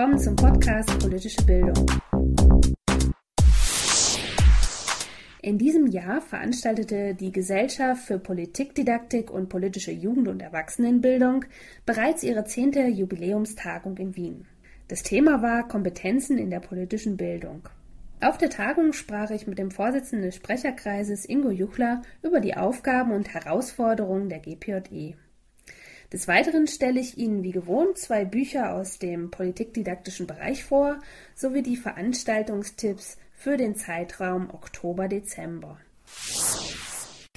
willkommen zum Podcast Politische Bildung. In diesem Jahr veranstaltete die Gesellschaft für Politikdidaktik und politische Jugend- und Erwachsenenbildung bereits ihre zehnte Jubiläumstagung in Wien. Das Thema war Kompetenzen in der politischen Bildung. Auf der Tagung sprach ich mit dem Vorsitzenden des Sprecherkreises Ingo Juchler über die Aufgaben und Herausforderungen der GPJE. Des Weiteren stelle ich Ihnen wie gewohnt zwei Bücher aus dem politikdidaktischen Bereich vor, sowie die Veranstaltungstipps für den Zeitraum Oktober-Dezember.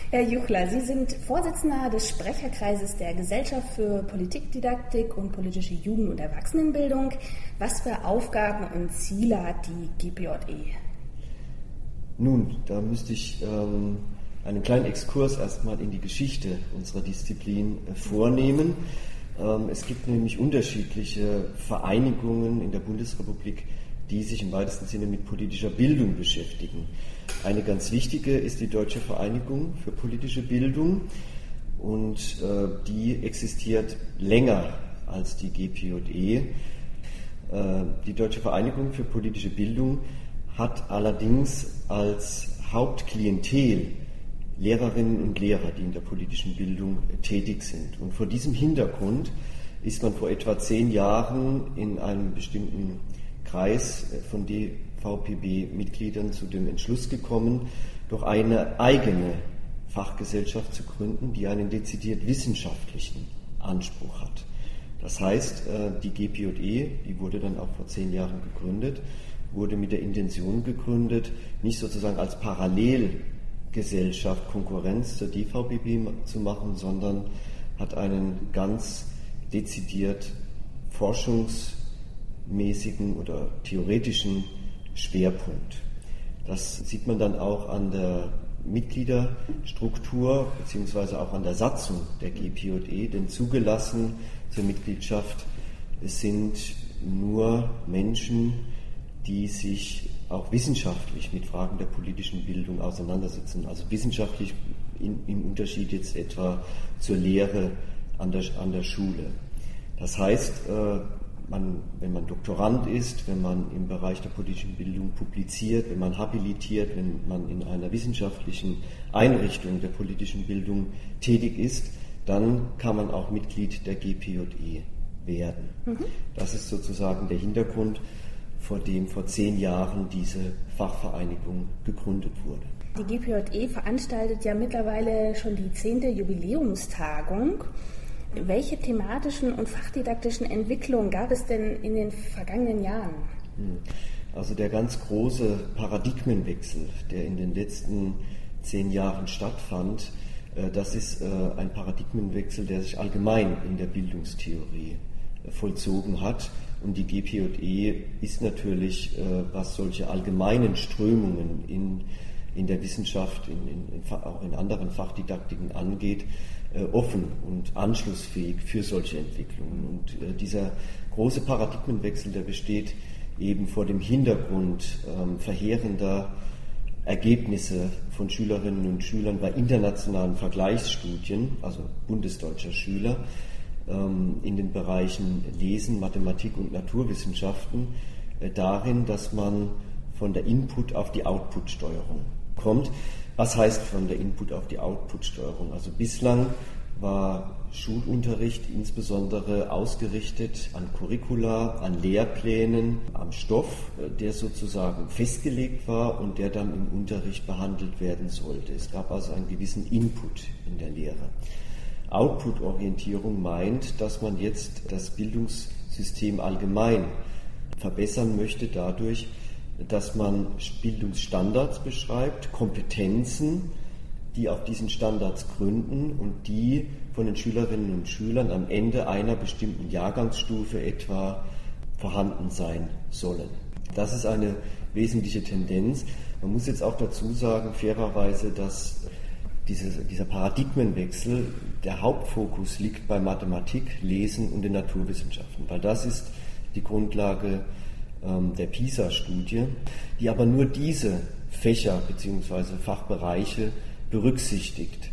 Herr Juchler, Sie sind Vorsitzender des Sprecherkreises der Gesellschaft für Politikdidaktik und politische Jugend- und Erwachsenenbildung. Was für Aufgaben und Ziele hat die GPJE? Nun, da müsste ich ähm, einen kleinen Exkurs erstmal in die Geschichte unserer Disziplin äh, vornehmen. Ähm, es gibt nämlich unterschiedliche Vereinigungen in der Bundesrepublik, die sich im weitesten Sinne mit politischer Bildung beschäftigen. Eine ganz wichtige ist die Deutsche Vereinigung für politische Bildung und äh, die existiert länger als die GPJE. Äh, die Deutsche Vereinigung für politische Bildung hat allerdings als Hauptklientel Lehrerinnen und Lehrer, die in der politischen Bildung tätig sind. Und vor diesem Hintergrund ist man vor etwa zehn Jahren in einem bestimmten Kreis von DVPB-Mitgliedern zu dem Entschluss gekommen, doch eine eigene Fachgesellschaft zu gründen, die einen dezidiert wissenschaftlichen Anspruch hat. Das heißt, äh, die GPJE, die wurde dann auch vor zehn Jahren gegründet, wurde mit der Intention gegründet, nicht sozusagen als Parallel Gesellschaft Konkurrenz zur DVBB zu machen, sondern hat einen ganz dezidiert forschungsmäßigen oder theoretischen Schwerpunkt. Das sieht man dann auch an der Mitgliederstruktur beziehungsweise auch an der Satzung der GPJE, denn zugelassen zur Mitgliedschaft sind nur Menschen, die sich auch wissenschaftlich mit Fragen der politischen Bildung auseinandersetzen. Also wissenschaftlich in, im Unterschied jetzt etwa zur Lehre an der, an der Schule. Das heißt, äh, man, wenn man Doktorand ist, wenn man im Bereich der politischen Bildung publiziert, wenn man habilitiert, wenn man in einer wissenschaftlichen Einrichtung der politischen Bildung tätig ist, dann kann man auch Mitglied der GPJE werden. Mhm. Das ist sozusagen der Hintergrund vor dem vor zehn Jahren diese Fachvereinigung gegründet wurde. Die GPJE veranstaltet ja mittlerweile schon die zehnte Jubiläumstagung. Welche thematischen und fachdidaktischen Entwicklungen gab es denn in den vergangenen Jahren? Hm. Also der ganz große Paradigmenwechsel, der in den letzten zehn Jahren stattfand, äh, das ist äh, ein Paradigmenwechsel, der sich allgemein in der Bildungstheorie äh, vollzogen hat. Und die GPJE ist natürlich, äh, was solche allgemeinen Strömungen in, in der Wissenschaft, in, in, auch in anderen Fachdidaktiken angeht, äh, offen und anschlussfähig für solche Entwicklungen. Und äh, dieser große Paradigmenwechsel, der besteht eben vor dem Hintergrund ähm, verheerender Ergebnisse von Schülerinnen und Schülern bei internationalen Vergleichsstudien, also bundesdeutscher Schüler, in den Bereichen Lesen, Mathematik und Naturwissenschaften äh, darin, dass man von der Input auf die Output-Steuerung kommt. Was heißt von der Input auf die Output-Steuerung? Also bislang war Schulunterricht insbesondere ausgerichtet an Curricula, an Lehrplänen, am Stoff, äh, der sozusagen festgelegt war und der dann im Unterricht behandelt werden sollte. Es gab also einen gewissen Input in der Lehre. Output-Orientierung meint, dass man jetzt das Bildungssystem allgemein verbessern möchte dadurch, dass man Bildungsstandards beschreibt, Kompetenzen, die auf diesen Standards gründen und die von den Schülerinnen und Schülern am Ende einer bestimmten Jahrgangsstufe etwa vorhanden sein sollen. Das ist eine wesentliche Tendenz. Man muss jetzt auch dazu sagen, fairerweise, dass diese, dieser Paradigmenwechsel, der Hauptfokus liegt bei Mathematik, Lesen und den Naturwissenschaften, weil das ist die Grundlage ähm, der PISA-Studie, die aber nur diese Fächer bzw. Fachbereiche berücksichtigt.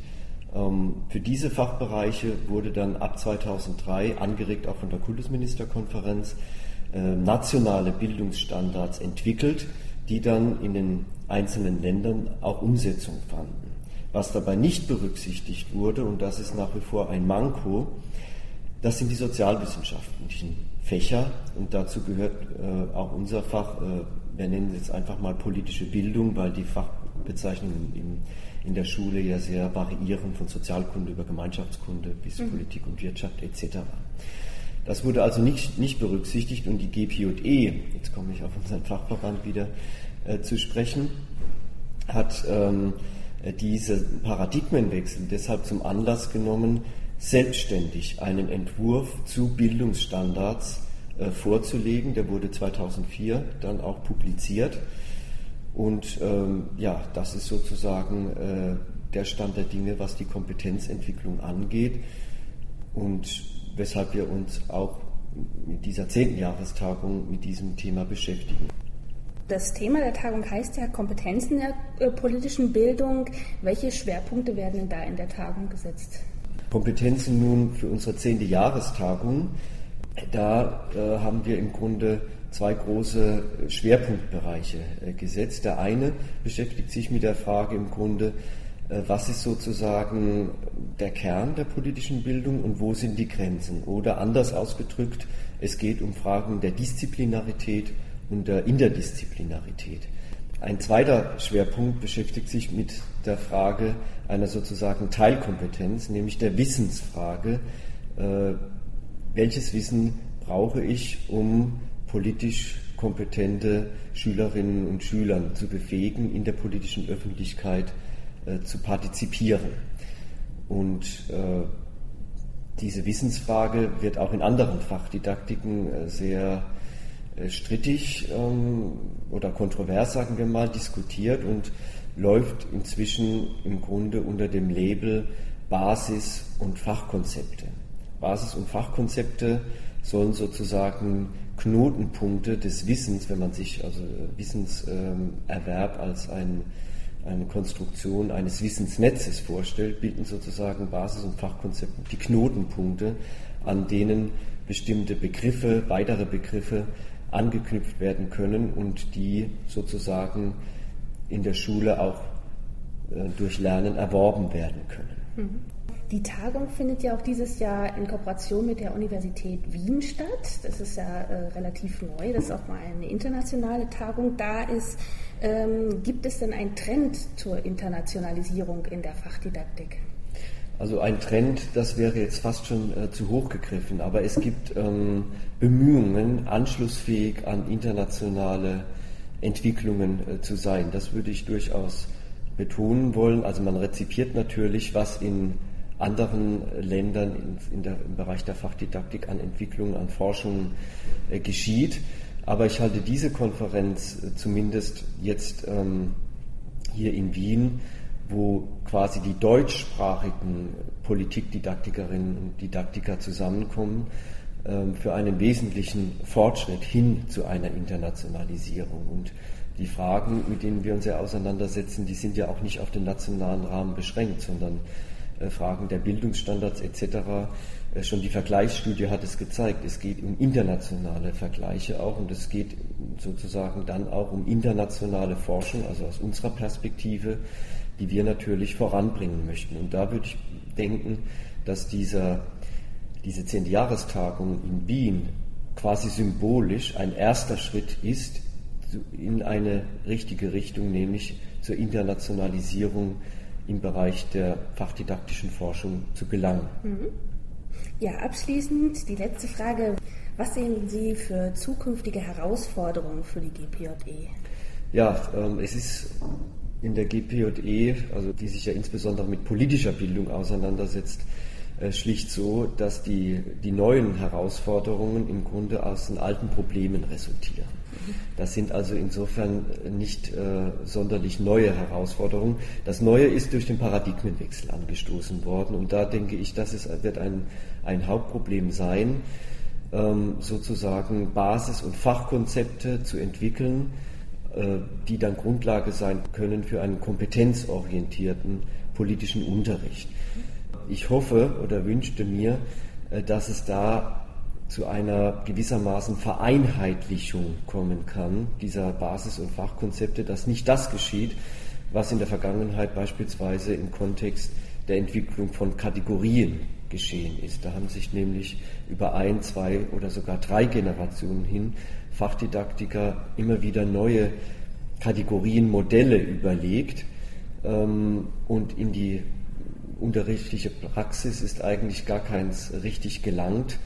Ähm, für diese Fachbereiche wurde dann ab 2003, angeregt auch von der Kultusministerkonferenz, nationale Bildungsstandards entwickelt, die dann in den einzelnen Ländern auch Umsetzung fanden. Was dabei nicht berücksichtigt wurde, und das ist nach wie vor ein Manko, das sind die sozialwissenschaftlichen Fächer und dazu gehört äh, auch unser Fach, äh, wir nennen es jetzt einfach mal politische Bildung, weil die Fachbezeichnungen in, in der Schule ja sehr variieren von Sozialkunde über Gemeinschaftskunde bis mhm. Politik und Wirtschaft etc. Das wurde also nicht, nicht berücksichtigt und die GPJE, jetzt komme ich auf unseren Fachverband wieder äh, zu sprechen, hat ähm, diesen Paradigmenwechsel deshalb zum Anlass genommen, selbstständig einen Entwurf zu Bildungsstandards äh, vorzulegen. Der wurde 2004 dann auch publiziert. Und ähm, ja, das ist sozusagen äh, der Stand der Dinge, was die Kompetenzentwicklung angeht und weshalb wir uns auch mit dieser zehnten Jahrestagung mit diesem Thema beschäftigen. Das Thema der Tagung heißt ja Kompetenzen der äh, politischen Bildung. Welche Schwerpunkte werden da in der Tagung gesetzt? Kompetenzen nun für unsere zehnte Jahrestagung. Da äh, haben wir im Grunde zwei große Schwerpunktbereiche äh, gesetzt. Der eine beschäftigt sich mit der Frage im Grunde, äh, was ist sozusagen der Kern der politischen Bildung und wo sind die Grenzen? Oder anders ausgedrückt, es geht um Fragen der Disziplinarität und der Interdisziplinarität. Ein zweiter Schwerpunkt beschäftigt sich mit der Frage einer sozusagen Teilkompetenz, nämlich der Wissensfrage. Äh, welches Wissen brauche ich, um politisch kompetente Schülerinnen und Schüler zu befähigen, in der politischen Öffentlichkeit äh, zu partizipieren? Und äh, diese Wissensfrage wird auch in anderen Fachdidaktiken sehr strittig ähm, oder kontrovers, sagen wir mal, diskutiert und läuft inzwischen im Grunde unter dem Label Basis- und Fachkonzepte. Basis- und Fachkonzepte sollen sozusagen Knotenpunkte des Wissens, wenn man sich also Wissenserwerb ähm, als ein, eine Konstruktion eines Wissensnetzes vorstellt, bilden sozusagen Basis- und Fachkonzepte die Knotenpunkte, an denen bestimmte Begriffe, weitere Begriffe angeknüpft werden können und die sozusagen in der Schule auch äh, durch Lernen erworben werden können. Mhm. Die Tagung findet ja auch dieses Jahr in Kooperation mit der Universität Wien statt. Das ist ja äh, relativ neu, dass auch mal eine internationale Tagung da ist. Ähm, gibt es denn einen Trend zur Internationalisierung in der Fachdidaktik? Also ein Trend, das wäre jetzt fast schon äh, zu hoch gegriffen, aber es gibt ähm, Bemühungen, anschlussfähig an internationale Entwicklungen äh, zu sein. Das würde ich durchaus betonen wollen. Also man rezipiert natürlich, was in anderen Ländern in, in der, im Bereich der Fachdidaktik an Entwicklungen, an Forschung äh, geschieht. Aber ich halte diese Konferenz äh, zumindest jetzt ähm, hier in Wien wo quasi die deutschsprachigen Politikdidaktikerinnen und Didaktiker zusammenkommen, ähm, für einen wesentlichen Fortschritt hin zu einer Internationalisierung. Und die Fragen, mit denen wir uns ja auseinandersetzen, die sind ja auch nicht auf den nationalen Rahmen beschränkt, sondern äh, Fragen der Bildungsstandards etc. Äh, schon die Vergleichsstudie hat es gezeigt, es geht um internationale Vergleiche auch und es geht sozusagen dann auch um internationale Forschung, also aus unserer Perspektive die wir natürlich voranbringen möchten. Und da würde ich denken, dass dieser, diese zehnte Jahrestagung in Wien quasi symbolisch ein erster Schritt ist in eine richtige Richtung, nämlich zur Internationalisierung im Bereich der fachdidaktischen Forschung zu gelangen. Mhm. Ja, abschließend die letzte Frage. Was sehen Sie für zukünftige Herausforderungen für die GPJE? Ja, ähm, es ist in der GPJE, also die sich ja insbesondere mit politischer Bildung auseinandersetzt, äh, schlicht so, dass die, die neuen Herausforderungen im Grunde aus den alten Problemen resultieren. Das sind also insofern nicht äh, sonderlich neue Herausforderungen. Das Neue ist durch den Paradigmenwechsel angestoßen worden und da denke ich, das ist, wird ein, ein Hauptproblem sein, ähm, sozusagen Basis- und Fachkonzepte zu entwickeln, die dann Grundlage sein können für einen kompetenzorientierten politischen Unterricht. Ich hoffe oder wünschte mir, äh, dass es da zu einer gewissermaßen Vereinheitlichung kommen kann, dieser Basis- und Fachkonzepte, dass nicht das geschieht, was in der Vergangenheit beispielsweise im Kontext der Entwicklung von Kategorien geschehen ist. Da haben sich nämlich über ein, zwei oder sogar drei Generationen hin Fachdidaktiker immer wieder neue Kategorien, Modelle überlegt ähm, und in die unterrichtliche Praxis ist eigentlich gar keins richtig gelangt,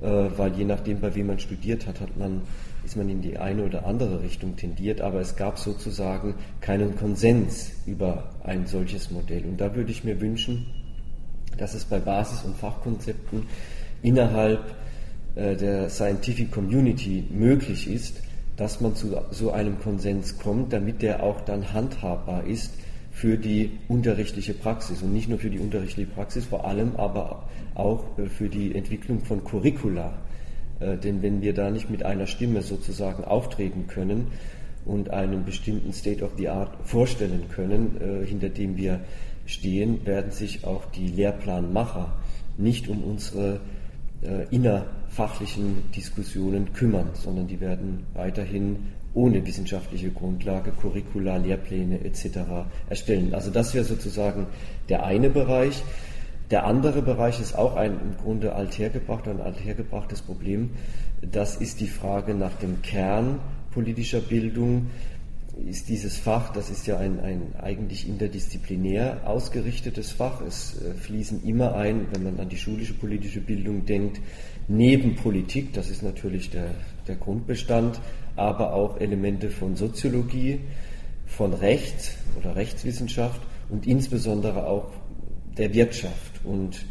äh, weil je nachdem, bei wem man studiert hat, hat man, ist man in die eine oder andere Richtung tendiert, aber es gab sozusagen keinen Konsens über ein solches Modell. Und da würde ich mir wünschen, dass es bei Basis- und Fachkonzepten innerhalb äh, der Scientific Community möglich ist, dass man zu so einem Konsens kommt, damit der auch dann handhabbar ist für die unterrichtliche Praxis und nicht nur für die unterrichtliche Praxis, vor allem aber auch äh, für die Entwicklung von Curricula. Äh, denn wenn wir da nicht mit einer Stimme sozusagen auftreten können und einen bestimmten State of the Art vorstellen können, hinter dem wir stehen, werden sich auch die Lehrplanmacher nicht um unsere äh, innerfachlichen Diskussionen kümmern, sondern die werden weiterhin ohne wissenschaftliche Grundlage Curricula, Lehrpläne etc. erstellen. Also das wäre sozusagen der eine Bereich. Der andere Bereich ist auch ein im Grunde althergebrachter, ein althergebrachtes Problem. Das ist die Frage nach dem Kern politischer Bildung ist dieses Fach, das ist ja ein, ein eigentlich interdisziplinär ausgerichtetes Fach. Es äh, fließen immer ein, wenn man an die schulische politische Bildung denkt, neben Politik, das ist natürlich der, der Grundbestand, aber auch Elemente von Soziologie, von Recht oder Rechtswissenschaft und insbesondere auch der Wirtschaft. Und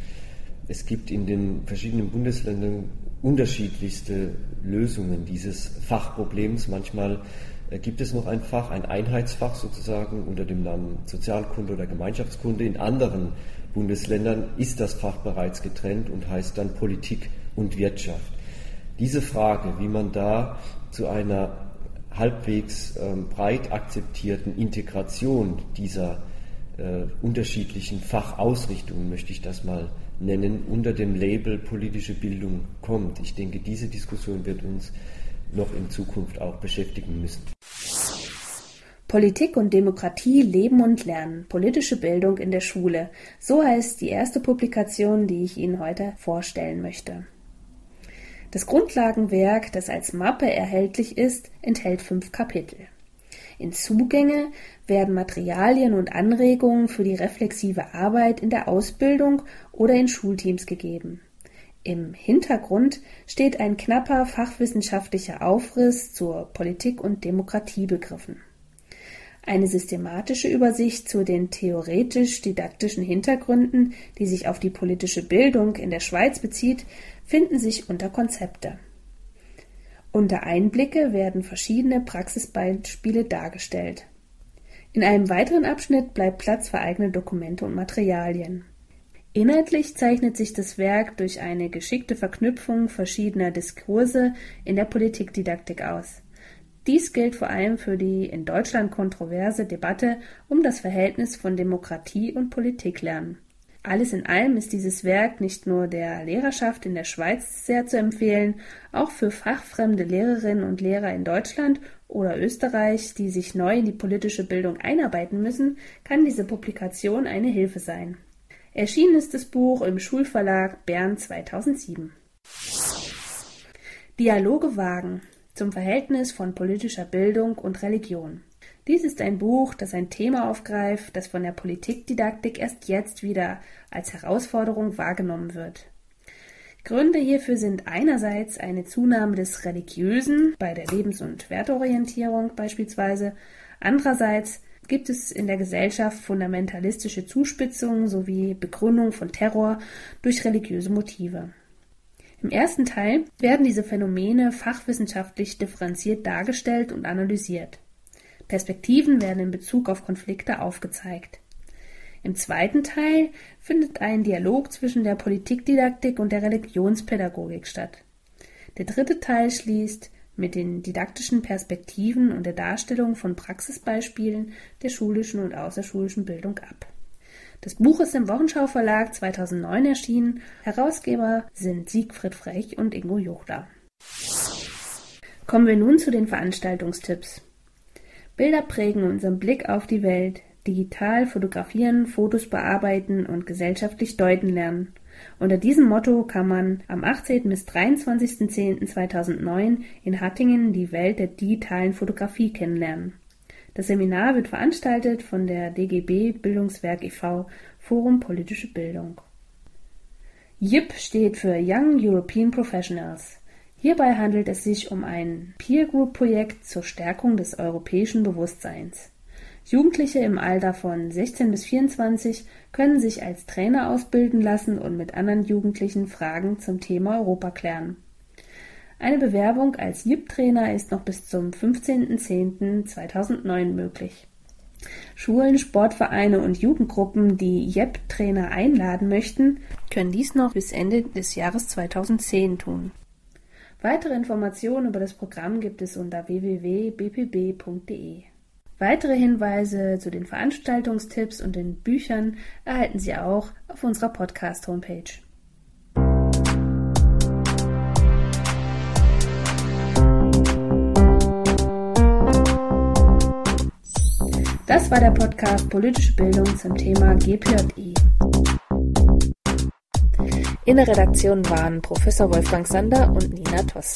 es gibt in den verschiedenen Bundesländern unterschiedlichste Lösungen dieses Fachproblems. Manchmal gibt es noch ein Fach, ein Einheitsfach sozusagen unter dem Namen Sozialkunde oder Gemeinschaftskunde. In anderen Bundesländern ist das Fach bereits getrennt und heißt dann Politik und Wirtschaft. Diese Frage, wie man da zu einer halbwegs ähm, breit akzeptierten Integration dieser äh, unterschiedlichen Fachausrichtungen, möchte ich das mal nennen, unter dem Label politische Bildung kommt. Ich denke, diese Diskussion wird uns noch in Zukunft auch beschäftigen müssen. Politik und Demokratie leben und lernen. Politische Bildung in der Schule. So heißt die erste Publikation, die ich Ihnen heute vorstellen möchte. Das Grundlagenwerk, das als Mappe erhältlich ist, enthält fünf Kapitel. In Zugänge werden Materialien und Anregungen für die reflexive Arbeit in der Ausbildung oder in Schulteams gegeben. Im Hintergrund steht ein knapper fachwissenschaftlicher Aufriss zur Politik und Demokratiebegriffen. Eine systematische Übersicht zu den theoretisch-didaktischen Hintergründen, die sich auf die politische Bildung in der Schweiz bezieht, finden sich unter Konzepte. Unter Einblicke werden verschiedene Praxisbeispiele dargestellt. In einem weiteren Abschnitt bleibt Platz für eigene Dokumente und Materialien. Inhaltlich zeichnet sich das Werk durch eine geschickte Verknüpfung verschiedener Diskurse in der Politikdidaktik aus. Dies gilt vor allem für die in Deutschland kontroverse Debatte um das Verhältnis von Demokratie und Politiklernen. Alles in allem ist dieses Werk nicht nur der Lehrerschaft in der Schweiz sehr zu empfehlen, auch für fachfremde Lehrerinnen und Lehrer in Deutschland oder Österreich, die sich neu in die politische Bildung einarbeiten müssen, kann diese Publikation eine Hilfe sein. Erschienen ist das Buch im Schulverlag Bern 2007. Dialoge wagen zum Verhältnis von politischer Bildung und Religion. Dies ist ein Buch, das ein Thema aufgreift, das von der Politikdidaktik erst jetzt wieder als Herausforderung wahrgenommen wird. Gründe hierfür sind einerseits eine Zunahme des Religiösen bei der Lebens- und Wertorientierung beispielsweise, andererseits gibt es in der Gesellschaft fundamentalistische Zuspitzungen sowie Begründung von Terror durch religiöse Motive. Im ersten Teil werden diese Phänomene fachwissenschaftlich differenziert dargestellt und analysiert. Perspektiven werden in Bezug auf Konflikte aufgezeigt. Im zweiten Teil findet ein Dialog zwischen der Politikdidaktik und der Religionspädagogik statt. Der dritte Teil schließt mit den didaktischen Perspektiven und der Darstellung von Praxisbeispielen der schulischen und außerschulischen Bildung ab. Das Buch ist im Wochenschau Verlag 2009 erschienen. Herausgeber sind Siegfried Frech und Ingo Juchler. Kommen wir nun zu den Veranstaltungstipps. Bilder prägen unseren Blick auf die Welt. Digital fotografieren, Fotos bearbeiten und gesellschaftlich deuten lernen. Unter diesem Motto kann man am 18. bis 23.10.2009 in Hattingen die Welt der digitalen Fotografie kennenlernen. Das Seminar wird veranstaltet von der DGB Bildungswerk e.V. Forum Politische Bildung. YIP steht für Young European Professionals. Hierbei handelt es sich um ein Peer Group Projekt zur Stärkung des europäischen Bewusstseins. Jugendliche im Alter von 16 bis 24 können sich als Trainer ausbilden lassen und mit anderen Jugendlichen Fragen zum Thema Europa klären. Eine Bewerbung als JIP-Trainer ist noch bis zum 15.10.2009 möglich. Schulen, Sportvereine und Jugendgruppen, die JEP-Trainer einladen möchten, können dies noch bis Ende des Jahres 2010 tun. Weitere Informationen über das Programm gibt es unter www.bpb.de. Weitere Hinweise zu den Veranstaltungstipps und den Büchern erhalten Sie auch auf unserer Podcast-Homepage. Das war der Podcast Politische Bildung zum Thema GPJI. In der Redaktion waren Professor Wolfgang Sander und Nina Toss.